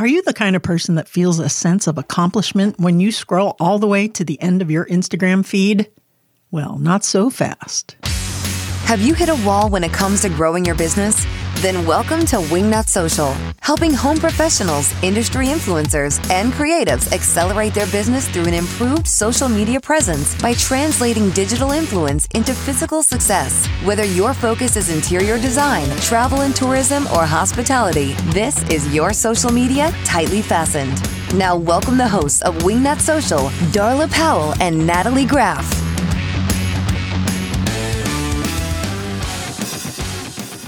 Are you the kind of person that feels a sense of accomplishment when you scroll all the way to the end of your Instagram feed? Well, not so fast. Have you hit a wall when it comes to growing your business? Then welcome to Wingnut Social, helping home professionals, industry influencers, and creatives accelerate their business through an improved social media presence by translating digital influence into physical success. Whether your focus is interior design, travel and tourism, or hospitality, this is your social media tightly fastened. Now, welcome the hosts of Wingnut Social, Darla Powell and Natalie Graff.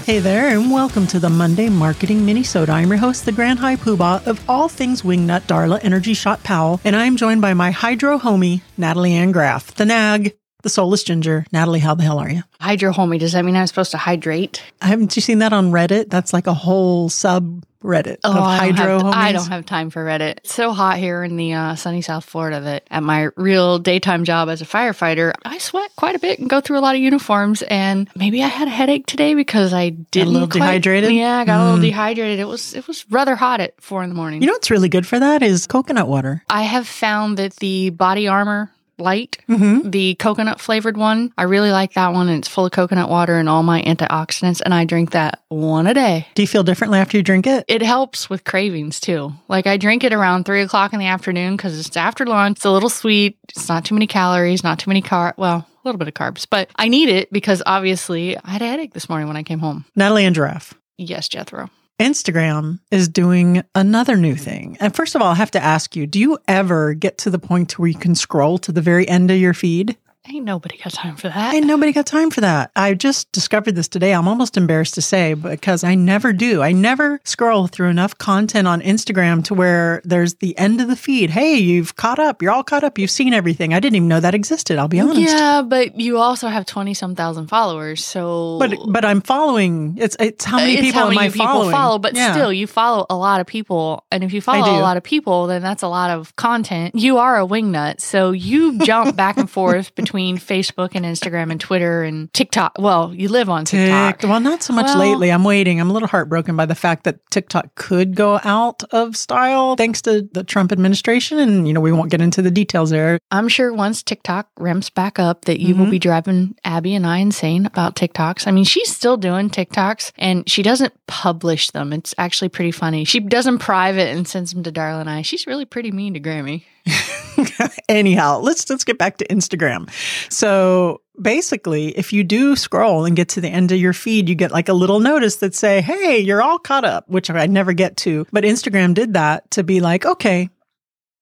Hey there, and welcome to the Monday Marketing Minnesota. I'm your host, the Grand High Poobah of all things Wingnut Darla Energy Shot Powell, and I'm joined by my hydro homie, Natalie Ann Graff, the nag, the soulless ginger. Natalie, how the hell are you? Hydro homie, does that mean I'm supposed to hydrate? Haven't you seen that on Reddit? That's like a whole sub Reddit Oh, of I don't, hydro have, homies. I don't have time for Reddit. It's so hot here in the uh, sunny South Florida that at my real daytime job as a firefighter, I sweat quite a bit and go through a lot of uniforms. And maybe I had a headache today because I didn't little quite- dehydrated? Yeah, I got a Mm. little dehydrated. It was it was rather hot at four in the morning. You know what's really good for that is coconut water. I have found that the BodyArmor light Mm-hmm. the coconut flavored one. I really like that one, and it's full of coconut water and all my antioxidants. And I drink that one a day. Do you feel differently after you drink it? It helps with cravings too. Like I drink it around three o'clock in the afternoon because it's after lunch. It's a little sweet. It's not too many calories, not too many car. Well, a little bit of carbs, but I need it because obviously I had a headache this morning when I came home. Natalie and Giraffe. Yes, Jethro. Instagram is doing another new thing. And first of all, I have to ask you, do you ever get to the point where you can scroll to the very end of your feed? Ain't nobody got time for that. Ain't nobody got time for that. I just discovered this today. I'm almost embarrassed to say because I never do. I never scroll through enough content on Instagram to where there's the end of the feed. Hey, you've caught up. You're all caught up. You've seen everything. I didn't even know that existed. I'll be honest. Yeah, but you also have twenty some thousand followers, so But but I'm following. It's it's how many it's people how am I people following? follow, but Yeah. still, you follow a lot of people, and if you follow a lot of people, then that's a lot of content. You are a wingnut, so you jump back and forth between Facebook and Instagram and Twitter and TikTok. Well, you live on TikTok. Tick- Well, not so much Well- lately. I'm waiting. I'm a little heartbroken by the fact that TikTok could go out of style thanks to the Trump administration. And, you know, we won't get into the details there. I'm sure once TikTok ramps back up, that you will Mhm. be driving Abby and I insane about TikToks. I mean, she's still doing TikToks, and she doesn't publish them. It's actually pretty funny. She does them private and sends them to Darla and I. She's really pretty mean to Grammy. Anyhow, let's let's get back to Instagram. So basically, if you do scroll and get to the end of your feed, you get like a little notice that say, "Hey, you're all caught up," which I never get to. But Instagram did that to be like, "Okay,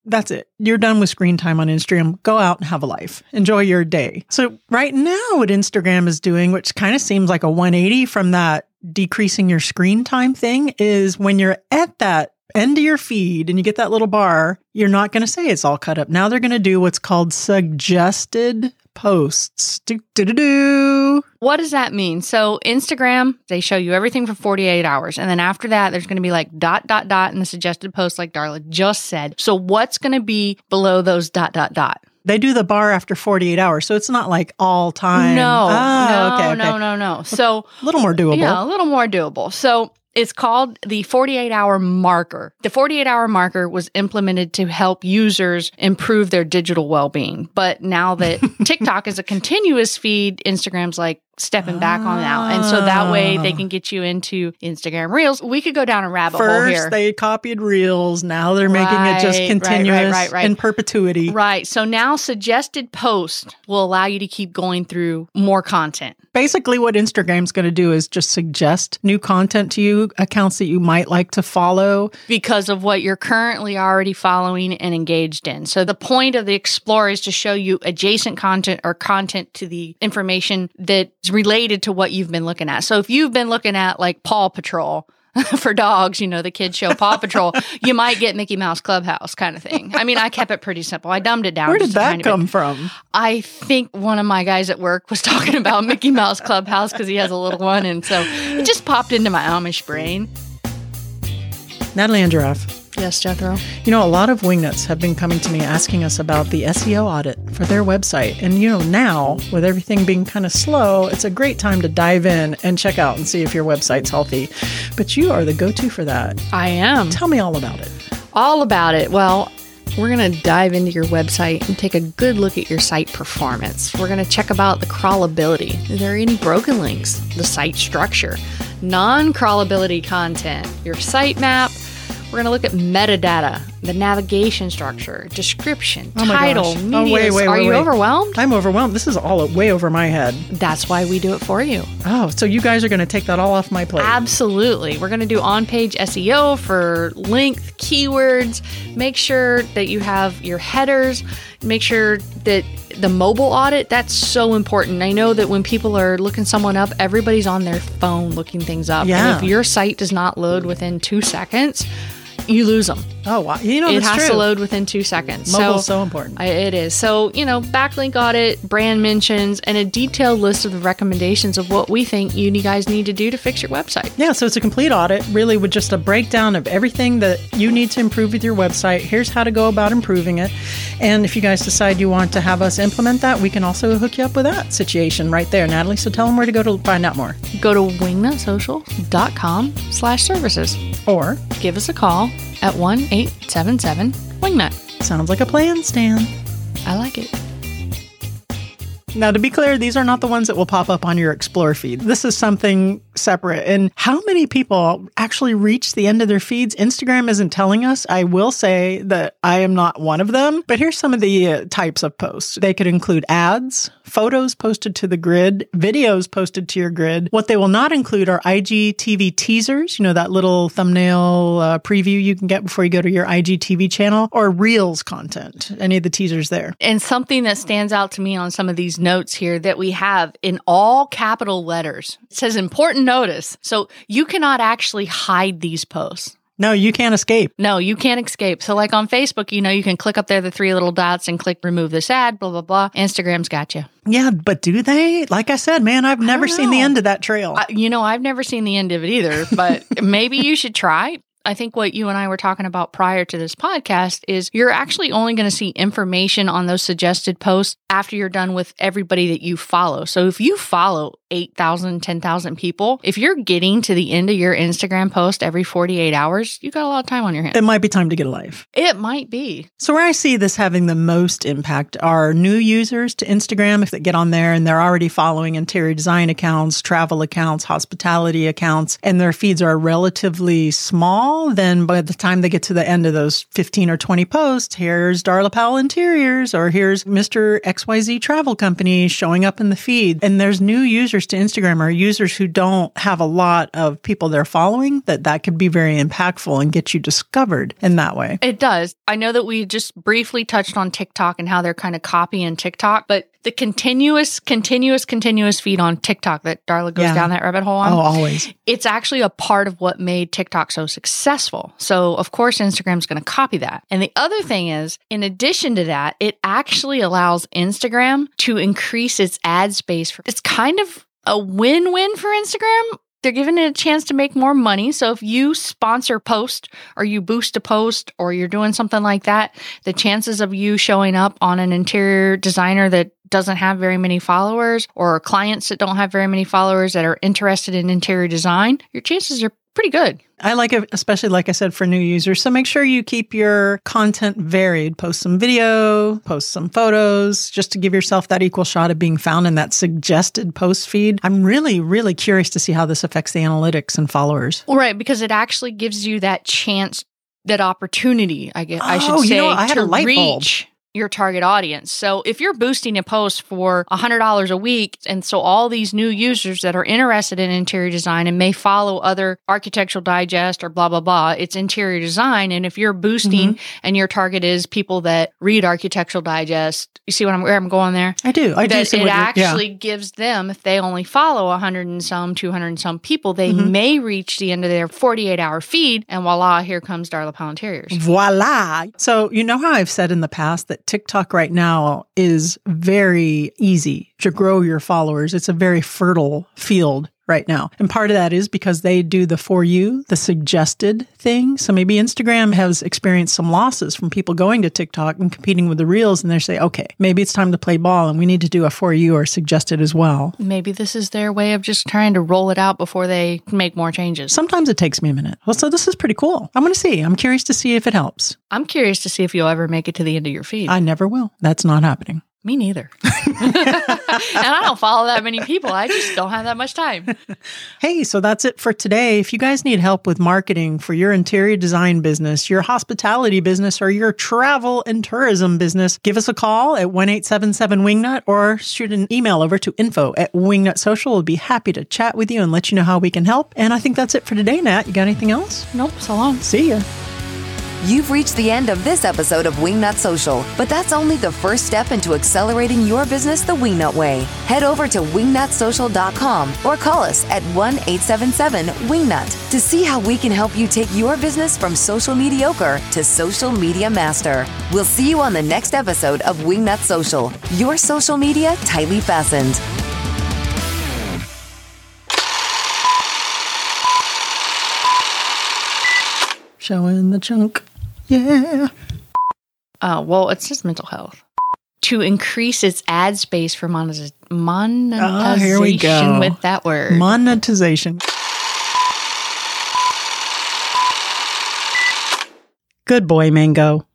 that's it. You're done with screen time on Instagram. Go out and have a life. Enjoy your day." So right now, what Instagram is doing, which kind of seems like a 180 from that decreasing your screen time thing, is when you're at that end of your feed and you get that little bar, you're not going to say it's all cut up. Now they're going to do what's called suggested posts. Do, do, do, do. What does that mean? So Instagram, they show you everything for 48 hours. And then after that, there's going to be like dot, dot, dot in the suggested post, like Darla just said. So what's going to be below those dot, dot, dot? They do the bar after 48 hours. So it's not like all time. No, Oh, no, okay, okay. no, no, no. So A little more doable. Yeah, a little more doable. So it's called the 48 hour marker. The 48 hour marker was implemented to help users improve their digital well being. But now that TikTok is a continuous feed, Instagram's like stepping back on that. And so that way they ah. can get you into Instagram Reels. We could go down a rabbit hole First, here. they copied Reels. Now they're making it just Right, right, right, continuous right, right. in perpetuity. Right. So now suggested post will allow you to keep going through more content. Basically, what Instagram's going to do is just suggest new content to you, accounts that you might like to follow. because of what you're currently already following and engaged in. So the point of the Explore is to show you adjacent content or content to the information that's related to what you've been looking at. So if you've been looking at like Paw Patrol, for dogs, you know, the kids show Paw Patrol, you might get Mickey Mouse Clubhouse kind of thing. I mean, I kept it pretty simple. I dumbed it down. Where did that tiny bit. come from? I think one of my guys at work was talking about Mickey Mouse Clubhouse because he has a little one. And so it just popped into my Amish brain. Natalie and Giraffe. Yes, Jethro. You know, a lot of wingnuts have been coming to me asking us about the SEO audit for their website. And, you know, now with everything being kind of slow, it's a great time to dive in and check out and see if your website's healthy. But you are the go to for that. I am. Tell me all about it. All about it. Well, we're going to dive into your website and take a good look at your site performance. We're going to check about the crawlability. Is there any broken links? The site structure, non crawlability content, your sitemap. We're going to look at metadata, the navigation structure, description, Oh title, gosh. media. Oh, wait, wait, Are wait, you overwhelmed? I'm overwhelmed. This is all way over my head. That's why we do it for you. Oh, so you guys are going to take that all off my plate. Absolutely. We're going to do on page SEO for length, keywords. Make sure that you have your headers. Make sure that the mobile audit, that's so important. I know that when people are looking someone up, everybody's on their phone looking things up. Yeah. And if your site does not load within two seconds, you lose them. Oh, wow. You know, it has true. to load within two seconds. Mobile's so so important. I- it is. So, you know, backlink audit, brand mentions, and a detailed list of the recommendations of what we think you guys need to do to fix your website. Yeah, so it's a complete audit, really, with just a breakdown of everything that you need to improve with your website. Here's how to go about improving it. And if you guys decide you want to have us implement that, we can also hook you up with that situation right there, Natalie. So tell them where to go to find out more. Go to wingnutsocial.com slash services. Or, Give us a call at 1-877 Wingnut. sounds like a plan, Stan. I like it. Now, to be clear, these are not the ones that will pop up on your Explore feed. This is something separate. And how many people actually reach the end of their feeds? Instagram isn't telling us. I will say that I am not one of them. But here's some of the uh, types of posts they could include ads, photos posted to the grid, videos posted to your grid. What they will not include are IGTV teasers, you know, that little thumbnail uh, preview you can get before you go to your IGTV channel, or Reels content, any of the teasers there. And something that stands out to me on some of these notes here that we have in all capital letters. It says important notice. So you cannot actually hide these posts. No, you can't escape. No, you can't escape. So, like on Facebook, you know, you can click up there the three little dots and click remove this ad, blah, blah, blah. Instagram's got you. Yeah, but do they? Like I said, man, I've never seen the end of that trail. You know, I've never seen the end of it either, but maybe you should try. I think what you and I were talking about prior to this podcast is you're actually only going to see information on those suggested posts after you're done with everybody that you follow. So if you follow 8,000, 10,000 people, if you're getting to the end of your Instagram post every 48 hours, you got a lot of time on your hands. it might be time to get a life. It might be. So where I see this having the most impact are new users to Instagram if they get on there and they're already following interior design accounts, travel accounts, hospitality accounts, and their feeds are relatively small, then by the time they get to the end of those 15 or 20 posts, here's Darla Powell Interiors or here's Mr. XYZ Travel Company showing up in the feed. And there's new users to Instagram or users who don't have a lot of people they're following that that could be very impactful and get you discovered in that way. It does. I know that we just briefly touched on TikTok and how they're kind of copying TikTok, but the continuous, continuous, continuous feed on TikTok that Darla goes Yeah. down that rabbit hole on, Oh, always. it's actually a part of what made TikTok so successful. So, of course, Instagram's going to copy that. And the other thing is, in addition to that, it actually allows Instagram to increase its ad space. For, it's kind of a win win for Instagram. They're giving it a chance to make more money. So if you sponsor post or you boost a post or you're doing something like that, the chances of you showing up on an interior designer that doesn't have very many followers or clients that don't have very many followers that are interested in interior design, your chances are pretty good. I like it, especially like I said, for new users. So make sure you keep your content varied. Post some video, post some photos, just to give yourself that equal shot of being found in that suggested post feed. I'm really, really curious to see how this affects the analytics and followers. Well, right, because it actually gives you that chance, that opportunity, I guess I should Oh, you say, know? I had to a light bulb. Your target audience. So if you're boosting a post for $100 a week, and so all these new users that are interested in interior design and may follow other architectural digest or blah, blah, blah, it's interior design. And if you're boosting Mm-hmm. and your target is people that read architectural digest, you see what I'm, where I'm going there? I do. I do that see it you're- yeah. actually gives them, if they only follow 100 and some, 200 and some people, they Mm-hmm. may reach the end of their 48 hour feed, and voila, here comes Darla Powell Interiors. Voila. So, you know how I've said in the past that TikTok right now is very easy to grow your followers. It's a very fertile field right now. And part of that is because they do the for you, the suggested thing. So maybe Instagram has experienced some losses from people going to TikTok and competing with the reels. And they say, okay, maybe it's time to play ball and we need to do a for you or suggested as well. Maybe this is their way of just trying to roll it out before they make more changes. Sometimes it takes me a minute. Well, so this is pretty cool. I'm going to see. I'm curious to see if it helps. I'm curious to see if you'll ever make it to the end of your feed. I never will. That's not happening. Me neither. and I don't follow that many people. I just don't have that much time. Hey, so that's it for today. If you guys need help with marketing for your interior design business, your hospitality business, or your travel and tourism business, give us a call at 1 877 Wingnut or shoot an email over to info at Wingnut Social. We'll be happy to chat with you and let you know how we can help. And I think that's it for today, Nat. You got anything else? Nope, so long. See ya. You've reached the end of this episode of Wingnut Social, but that's only the first step into accelerating your business the Wingnut way. Head over to wingnutsocial.com or call us at 1 877 Wingnut to see how we can help you take your business from social mediocre to social media master. We'll see you on the next episode of Wingnut Social, your social media tightly fastened. Showing the chunk. Yeah. Uh, well, it's just mental health. To increase its ad space for monetiz- monetization Oh, here we go. with that word. Monetization. Good boy, Mango.